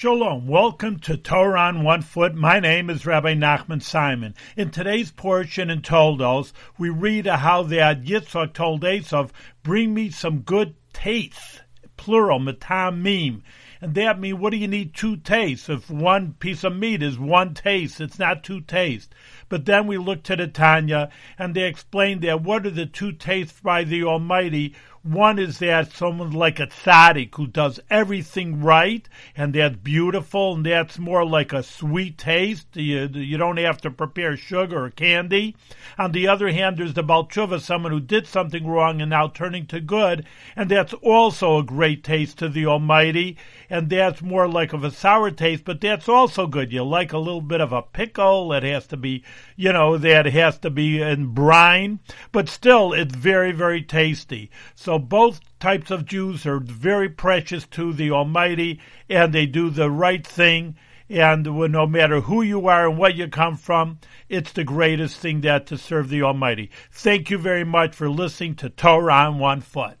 Shalom. Welcome to Torah on One Foot. My name is Rabbi Nachman Simon. In today's portion in Toldos, we read how that Yitzchak told Esav, bring me some good taste, plural, metamim. And that means, what do you need two tastes? If one piece of meat is one taste, it's not two tastes. But then we look to the Tanya, and they explain that what are the two tastes by the Almighty? One is that someone like a tzaddik who does everything right, and that's beautiful, and that's more like a sweet taste. You, you don't have to prepare sugar or candy. On the other hand, there's the Baal Teshuva, someone who did something wrong and now turning to good, and that's also a great taste to the Almighty, and that's more like of a sour taste, but that's also good. You like a little bit of a pickle, it has to be you know, that has to be in brine, but still it's very, very tasty. So both types of Jews are very precious to the Almighty and they do the right thing. And no matter who you are and where you come from, it's the greatest thing that to serve the Almighty. Thank you very much for listening to Torah on One Foot.